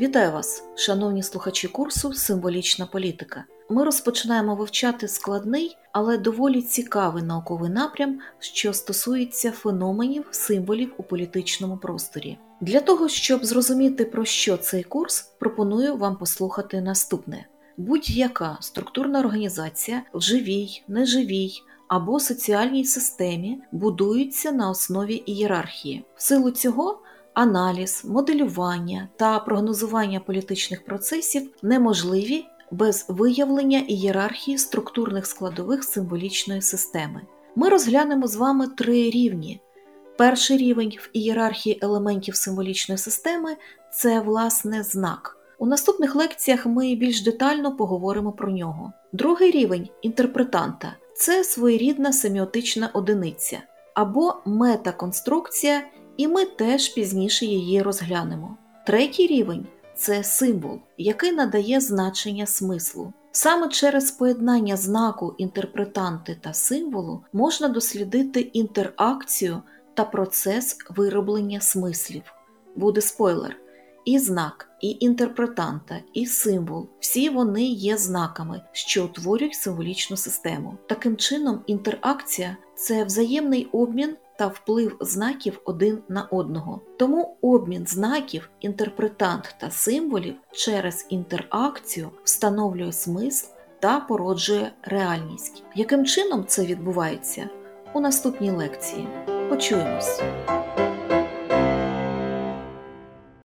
Вітаю вас, шановні слухачі курсу Символічна політика. Ми розпочинаємо вивчати складний, але доволі цікавий науковий напрям, що стосується феноменів символів у політичному просторі. Для того, щоб зрозуміти про що цей курс, пропоную вам послухати наступне: будь-яка структурна організація в живій, неживій або соціальній системі будується на основі ієрархії. В силу цього аналіз, моделювання та прогнозування політичних процесів неможливі без виявлення ієрархії структурних складових символічної системи. Ми розглянемо з вами три рівні. Перший рівень в ієрархії елементів символічної системи це власне знак. У наступних лекціях ми більш детально поговоримо про нього. Другий рівень інтерпретанта це своєрідна семіотична одиниця або метаконструкція, і ми теж пізніше її розглянемо. Третій рівень це символ, який надає значення смислу. Саме через поєднання знаку інтерпретанти та символу можна дослідити інтеракцію та процес вироблення смислів. Буде спойлер. І знак, і інтерпретанта, і символ всі вони є знаками, що утворюють символічну систему. Таким чином, інтеракція це взаємний обмін та вплив знаків один на одного. Тому обмін знаків, інтерпретант та символів через інтеракцію встановлює смисл та породжує реальність. Яким чином це відбувається? У наступній лекції. Почуємось!